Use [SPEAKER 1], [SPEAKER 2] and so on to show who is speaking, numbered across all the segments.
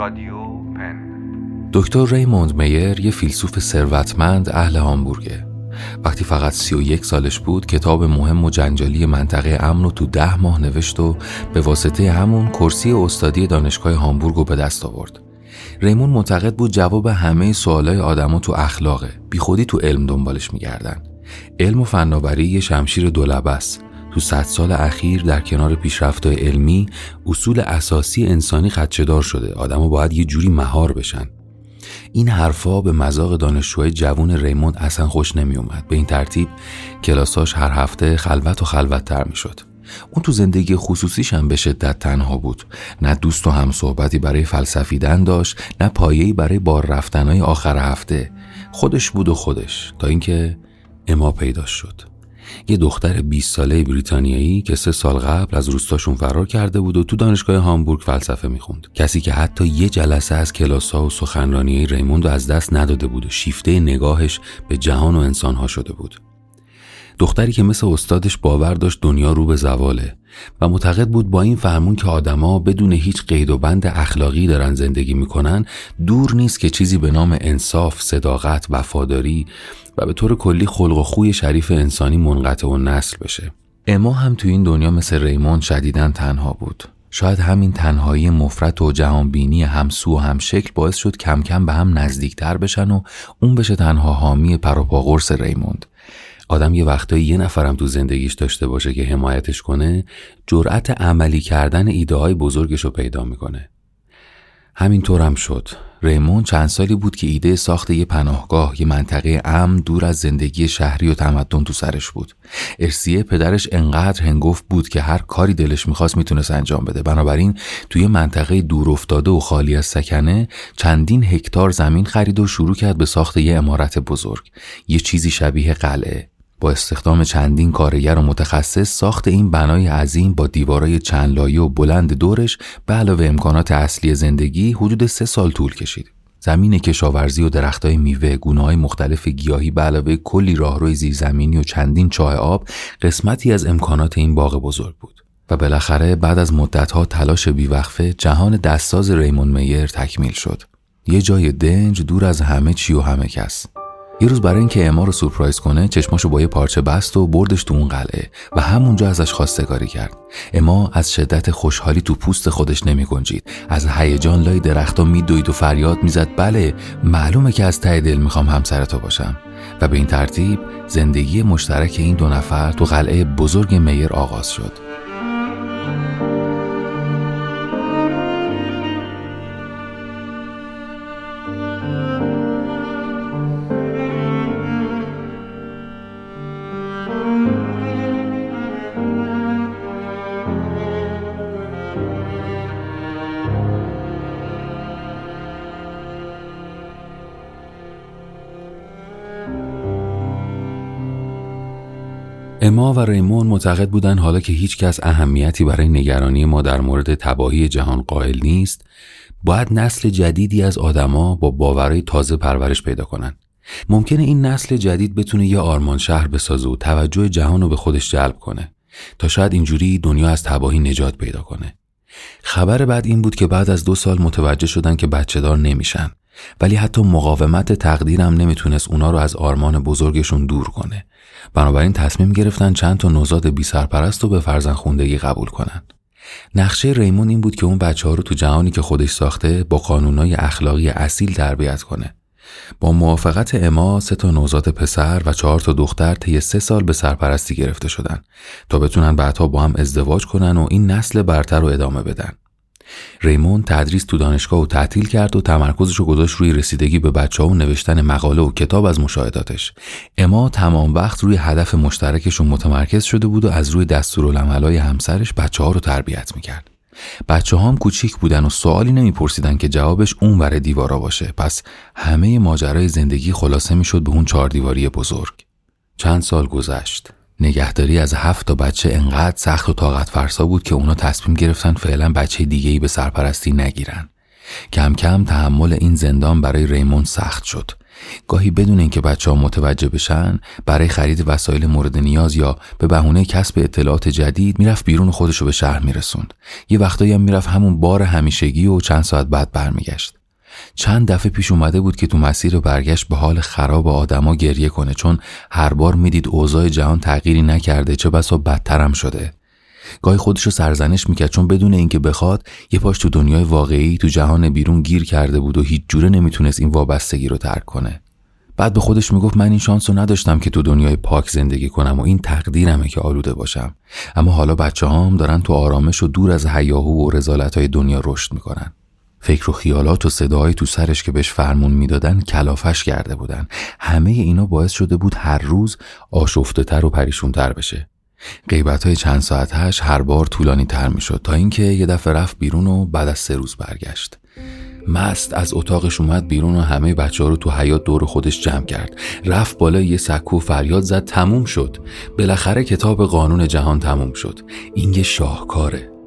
[SPEAKER 1] رادیو پن.
[SPEAKER 2] دکتر ریموند میر یه فیلسوف ثروتمند اهل هامبورگه. وقتی فقط سی و یک سالش بود کتاب مهم و جنجالی منطقه امن رو تو ده ماه نوشت و به واسطه همون کرسی استادی دانشگاه هامبورگ رو به دست آورد. ریمون معتقد بود جواب همه سوالای آدما تو اخلاقه. بیخودی تو علم دنبالش میگردن. علم و فناوری یه شمشیر دولبه است. تو صد سال اخیر در کنار پیشرفت‌های علمی اصول اساسی انسانی خدشدار شده. آدما باید یه جوری مهار بشن. این حرفا به مذاق دانشجوهای جوون ریموند اصلا خوش نمی اومد به این ترتیب کلاساش هر هفته خلوت و خلوتتر می شد اون تو زندگی خصوصیش هم به شدت تنها بود. نه دوست و هم صحبتی برای فلسفیدن داشت نه پایه‌ای برای بار رفتنهای آخر هفته. خودش بود و خودش تا اینکه اما پیدا شد. یه دختر 20 ساله بریتانیایی که سه سال قبل از روستاشون فرار کرده بود و تو دانشگاه هامبورگ فلسفه می‌خوند. کسی که حتی یه جلسه از کلاسا و سخنرانی ریموند از دست نداده بود و شیفته نگاهش به جهان و انسانها شده بود. دختری که مثل استادش باور داشت دنیا رو به زواله و معتقد بود با این فرمون که آدما بدون هیچ قید و بند اخلاقی دارن زندگی می‌کنن دور نیست که چیزی به نام انصاف، صداقت، وفاداری و به طور کلی خلق و خوی شریف انسانی منقطع و نسل بشه. اما هم تو این دنیا مثل ریمون شدیدن تنها بود. شاید همین تنهایی مفرت و جهانبینی همسو و هم شکل باعث شد کم کم به هم نزدیکتر بشن و اون بشه تنها حامی پروپاگورس ریموند. آدم یه وقتایی یه نفرم تو زندگیش داشته باشه که حمایتش کنه جرأت عملی کردن ایده های بزرگش رو پیدا می‌کنه. همینطور هم شد. ریمون چند سالی بود که ایده ساخت یه پناهگاه یه منطقه امن دور از زندگی شهری و تمدن تو سرش بود. ارسیه پدرش انقدر هنگفت بود که هر کاری دلش می‌خواست می‌تونست انجام بده. بنابراین توی منطقه دور افتاده و خالی از سکنه چندین هکتار زمین خرید و شروع کرد به ساخت یه امارت بزرگ. یه چیزی شبیه قلعه. با استخدام چندین کارگر و متخصص ساخت این بنای عظیم با دیوارای چند لایه و بلند دورش به علاوه امکانات اصلی زندگی حدود سه سال طول کشید. زمین کشاورزی و درختای میوه های مختلف گیاهی به علاوه کلی راهروی زیرزمینی و چندین چاه آب قسمتی از امکانات این باغ بزرگ بود. و بالاخره بعد از مدتها تلاش بیوقفه جهان دستساز ریمون میر تکمیل شد. یه جای دنج دور از همه چی و همه کس. یه روز برای اینکه اما رو سورپرایز کنه چشماشو با یه پارچه بست و بردش تو اون قلعه و همونجا ازش خواستگاری کرد. اما از شدت خوشحالی تو پوست خودش نمی گنجید. از هیجان لای درختا میدوید و فریاد می‌زد بله معلومه که از ته دل می‌خوام همسر تو باشم. و به این ترتیب زندگی مشترک این دو نفر تو قلعه بزرگ میر آغاز شد. اما و ریمون معتقد بودن حالا که هیچ کس اهمیتی برای نگرانی ما در مورد تباهی جهان قائل نیست باید نسل جدیدی از آدما با باورهای تازه پرورش پیدا کنن ممکنه این نسل جدید بتونه یه آرمان شهر بسازه و توجه جهان رو به خودش جلب کنه تا شاید اینجوری دنیا از تباهی نجات پیدا کنه. خبر بعد این بود که بعد از دو سال متوجه شدن که بچه دار نمیشن ولی حتی مقاومت تقدیرم نمی‌تونست اونا رو از آرمان بزرگشون دور کنه. بنابراین تصمیم گرفتن چند تا نوزاد بی سرپرست رو به فرزن خوندگی قبول کنن. نقشه ریمون این بود که اون بچه ها رو تو جهانی که خودش ساخته با قانونای اخلاقی اصیل تربیت کنه. با موافقت اما سه تا نوزاد پسر و چهار تا دختر طی سه سال به سرپرستی گرفته شدن تا بتونن بعدها با هم ازدواج کنن و این نسل برتر رو ادامه بدن. ریمون تدریس تو دانشگاه و تعطیل کرد و تمرکزش رو گذاشت روی رسیدگی به بچه ها و نوشتن مقاله و کتاب از مشاهداتش. اما تمام وقت روی هدف مشترکشون متمرکز شده بود و از روی دستورالعملای همسرش بچه ها رو تربیت می‌کرد. بچه هم کوچیک بودن و سوالی نمیپرسیدن که جوابش اون ور دیوارا باشه. پس همه ماجرای زندگی خلاصه می‌شد به اون چهار دیواری بزرگ. چند سال گذشت. نگهداری از هفت تا بچه انقدر سخت و طاقت فرسا بود که اونا تصمیم گرفتن فعلا بچه دیگه ای به سرپرستی نگیرن. کم کم تحمل این زندان برای ریمون سخت شد. گاهی بدون اینکه بچه ها متوجه بشن برای خرید وسایل مورد نیاز یا به بهونه کسب اطلاعات جدید می‌رفت بیرون خودشو به شهر میرسوند یه وقتایی هم می‌رفت همون بار همیشگی و چند ساعت بعد برمیگشت چند دفعه پیش اومده بود که تو مسیر برگشت به حال خراب آدما گریه کنه چون هر بار می‌دید اوضاع جهان تغییری نکرده چه بسا بدترم شده. گاهی خودش رو سرزنش می‌کرد چون بدون اینکه بخواد یه پاش تو دنیای واقعی تو جهان بیرون گیر کرده بود و هیچ جوره نمی‌تونست این وابستگی رو ترک کنه. بعد به خودش می‌گفت من این شانس رو نداشتم که تو دنیای پاک زندگی کنم و این تقدیرمه که آلوده باشم. اما حالا بچه هام دارن تو آرامش و دور از هیاهو و رزالت های دنیا رشد می‌کنن. فکر و خیالات و صداهایی تو سرش که بهش فرمون می‌دادن کلافش کرده بودن. همه اینا باعث شده بود هر روز آشفته تر و پریشون تر بشه. قیبت های چند ساعتش هر بار طولانی تر می شد تا اینکه یه دفعه رفت بیرون و بعد از سه روز برگشت. مست از اتاقش اومد بیرون و همه بچه ها رو تو حیات دور خودش جمع کرد. رفت بالا یه سکو فریاد زد تموم شد. بالاخره کتاب قانون جهان تموم شد. این یه شاهکاره.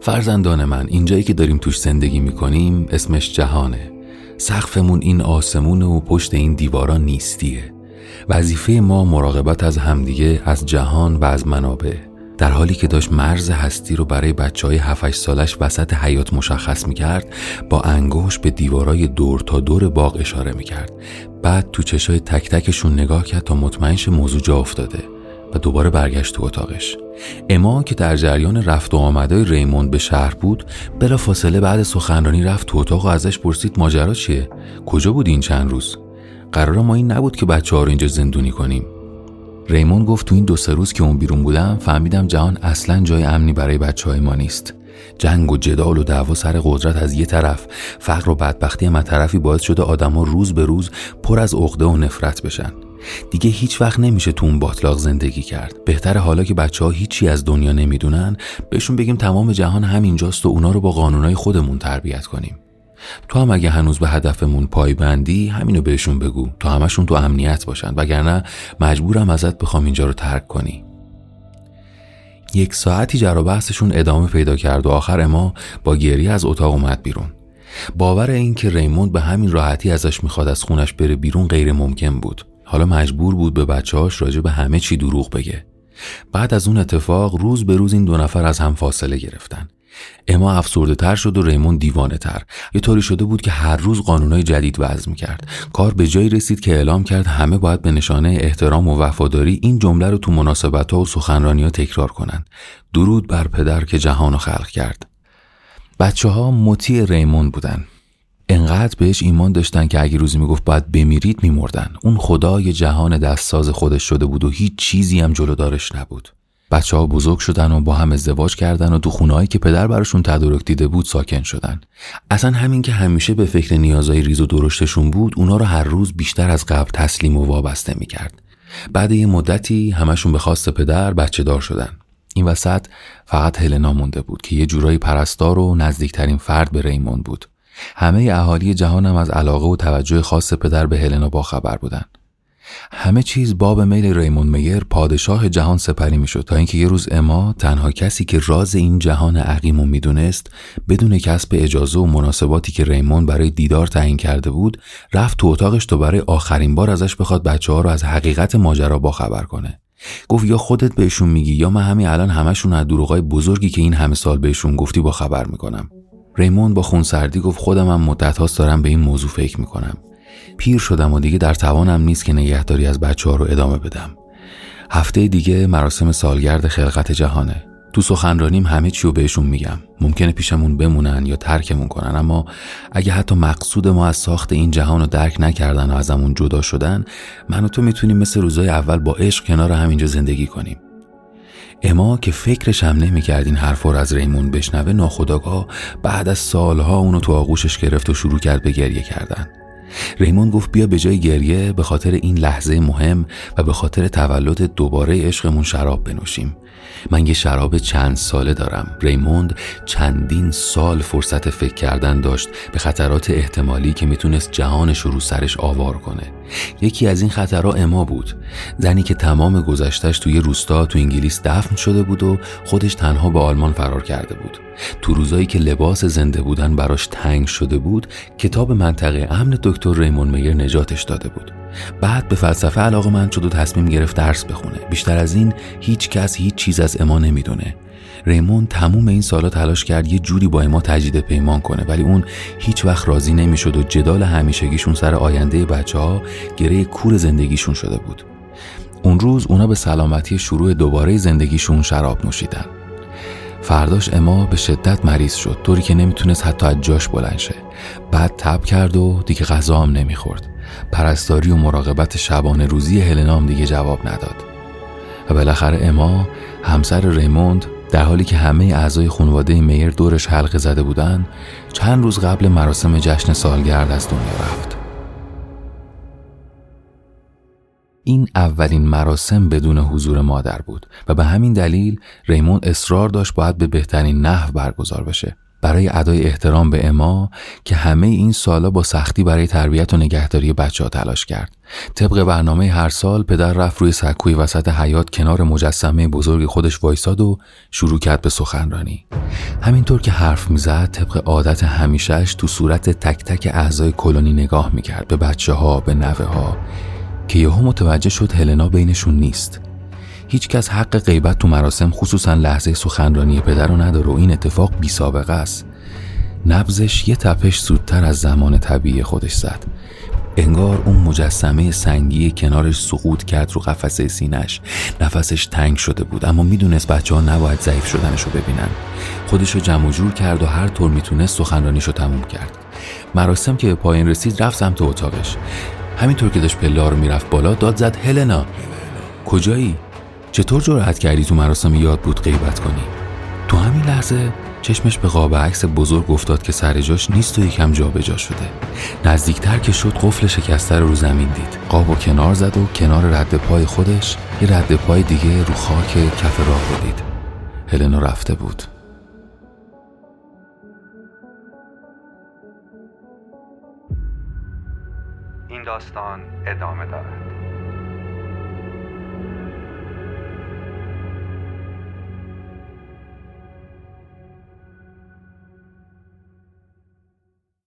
[SPEAKER 2] فرزندان من اینجایی که داریم توش زندگی می‌کنیم اسمش جهانه. سقفمون این آسمونه و پشت این دیوارا نیستیه. وظیفه ما مراقبت از همدیگه از جهان و از منابع. در حالی که داشت مرز هستی رو برای بچه های 7 سالش وسط حیات مشخص می‌کرد با انگوش به دیوارای دور تا دور باغ اشاره می‌کرد. بعد تو چشای تک تکشون نگاه کرد تا مطمئنش موضوع جا افتاده. و دوباره برگشت تو اتاقش. اما که در جریان رفت و آمدای ریموند به شهر بود بلا فاصله بعد سخنرانی رفت تو اتاق و ازش پرسید ماجرا چیه؟ کجا بود این چند روز؟ قرار ما این نبود که بچه ها رو اینجا زندونی کنیم. ریمون گفت تو این دو سه روز که اون بیرون بودم فهمیدم جهان اصلا جای امنی برای بچه های ما نیست. جنگ و جدال و دعوا سر قدرت از یه طرف فقر و بدبختی هم طرفی باعث شده آدما روز به روز پر از عقده و نفرت بشن. دیگه هیچ وقت نمیشه تو اون باطلاق زندگی کرد. بهتره حالا که بچه ها هیچی از دنیا نمی‌دونن بهشون بگیم تمام جهان همینجاست و اونا رو با قانونای خودمون تربیت کنیم. تو هم اگه هنوز به هدفمون پایبندی همینو بهشون بگو تا همشون تو امنیت باشن. وگرنه مجبورم ازت بخوام اینجا رو ترک کنی. یک ساعتی جر بحثشون ادامه پیدا کرد و آخر اما با گریه از اتاق اومد بیرون. باور این که ریموند به همین راحتی ازش می‌خواد از خونش بره بیرون غیر ممکن بود. حالا مجبور بود به بچه‌هاش راجع به همه چی دروغ بگه. بعد از اون اتفاق روز به روز این دو نفر از هم فاصله گرفتن. اما افسرده تر شد و ریمون دیوانه تر یه طوری شده بود که هر روز قانونای جدید وضع کرد کار به جایی رسید که اعلام کرد همه باید به نشانه احترام و وفاداری این جمله رو تو مناسبت ها و سخنرانی ها تکرار کنند. درود بر پدر که جهان رو خلق کرد. بچه ها مطیع ریمون بودن. انقدر بهش ایمان داشتن که اگه روزی می‌گفت باید بمیرید میمردن. اون خدای جهان دستساز خودش شده بود و هیچ چیزی هم جلودارش نبود. بچه ها بزرگ شدن و با هم ازدواج کردن و تو خونهایی که پدر براشون تدارک دیده بود ساکن شدن. اصلا همین که همیشه به فکر نیازهای ریز و درشتشون بود اونا رو هر روز بیشتر از قبل تسلیم و وابسته می‌کرد. بعد یه مدتی همشون به خواست پدر بچه دار شدن. این وسط فقط هلنا مونده بود که یه جورایی پرستار و نزدیکترین فرد به ریمون بود. همه اهالی جهان هم از علاقه و توجه خاص پدر به هلنا باخبر بودند. همه چیز باب میل ریمون میر پادشاه جهان سپری می‌شد تا اینکه یه روز اما تنها کسی که راز این جهان عقیم و می‌دونست بدون کسب اجازه و مناسباتی که ریمون برای دیدار تعیین کرده بود رفت تو اتاقش تا برای آخرین بار ازش بخواد بچه ها رو از حقیقت ماجرا باخبر کنه گفت یا خودت بهشون میگی یا من همین الان همشون از دروغای بزرگی که این همه سال بهشون گفتی با خبر می‌کنم ریمون با خونسردی گفت خودم هم مدت هاست دارم به این موضوع فکر می‌کنم. پیر شدم و دیگه در توانم نیست که نگهداری از بچه ها رو ادامه بدم. هفته دیگه مراسم سالگرد خلقت جهانه. تو سخنرانیم همه چی رو بهشون میگم. ممکنه پیشمون بمونن یا ترکمون کنن اما اگه حتی مقصود ما از ساخت این جهان رو درک نکردن و ازمون جدا شدن من و تو می‌تونیم مثل روزای اول با عشق کنار همینجا زندگی کنیم. اما که فکرش هم نمی‌کرد این حرف رو از ریمون بشنوه ناخداگاه بعد از سالها اونو تو آغوشش گرفت و شروع کرد به گریه کردن. ریمون گفت بیا به جای گریه به خاطر این لحظه مهم و به خاطر تولد دوباره عشقمون شراب بنوشیم. من یه شراب چند ساله دارم. ریموند چندین سال فرصت فکر کردن داشت به خطرات احتمالی که می‌تونست جهانش رو سرش آوار کنه. یکی از این خطرها اما بود. زنی که تمام گذشتش توی روستا تو انگلیس دفن شده بود و خودش تنها به آلمان فرار کرده بود. تو روزایی که لباس زنده بودن براش تنگ شده بود کتاب منطقه امن دکتر ریمون میر نجاتش داده بود. بعد به فلسفه علاقه من شد و تصمیم گرفت درس بخونه. بیشتر از این هیچ کس هیچ چیز از اما نمی‌دونه. ریمون تموم این سالا تلاش کرد یه جوری با اما تجدید پیمان کنه ولی اون هیچ وقت راضی نمی‌شد و جدال همیشگیشون سر آینده بچه ها گره کور زندگیشون شده بود. اون روز اونا به سلامتی شروع دوباره زندگیشون شراب نوشیدن. فرداش اما به شدت مریض شد طوری که نمی‌تونست حتی از جاش بلند شه. بعد تب کرد و دیگه غذا هم نمی‌خورد. پرستاری و مراقبت شبانه روزی هلنام دیگه جواب نداد. و بالاخره اما همسر ریموند در حالی که همه اعضای خانواده میر دورش حلقه زده بودن چند روز قبل مراسم جشن سالگرد از دنیا رفت. این اولین مراسم بدون حضور مادر بود و به همین دلیل ریموند اصرار داشت باید به بهترین نحو برگزار بشه. برای ادای احترام به اما که همه این سالا با سختی برای تربیت و نگهداری بچه ها تلاش کرد. طبق برنامه هر سال پدر رفت روی سکوی وسط حیات کنار مجسمه بزرگ خودش وایساد و شروع کرد به سخنرانی. همینطور که حرف می‌زد طبق عادت همیشهش تو صورت تک تک اعضای کلونی نگاه می‌کرد به بچه ها به نوه ها که یهو متوجه شد هلنا بینشون نیست. هیچ کس حق غیبت تو مراسم خصوصا لحظه سخنرانی پدر رو نداره و این اتفاق بی سابقه است. نبزش یه تپش زودتر از زمان طبیعی خودش زد. انگار اون مجسمه سنگی کنارش سقوط کرد رو قفسه سینش نفسش تنگ شده بود اما می‌دونست بچه ها نباید ضعیف شدنش رو ببینن. خودش رو جمع جور کرد و هر طور می‌تونست سخنرانیش رو تموم کرد. مراسم که به پایین رسید رفت سمت اتاقش. همینطور که داشت پله رو می‌رفت بالا داد زد هلنا. کجایی؟ چطور جرأت کردی تو مراسم یاد بود غیبت کنی؟ تو همین لحظه چشمش به قاب عکس بزرگ افتاد که سر جاش نیست و یکم جابجا شده. نزدیکتر که شد قفل شکسته رو زمین دید. قاب و کنار زد و کنار رد پای خودش یه رد پای دیگه رو خاک کف راه رو دید. هلنا رفته بود.
[SPEAKER 1] این داستان ادامه دارد.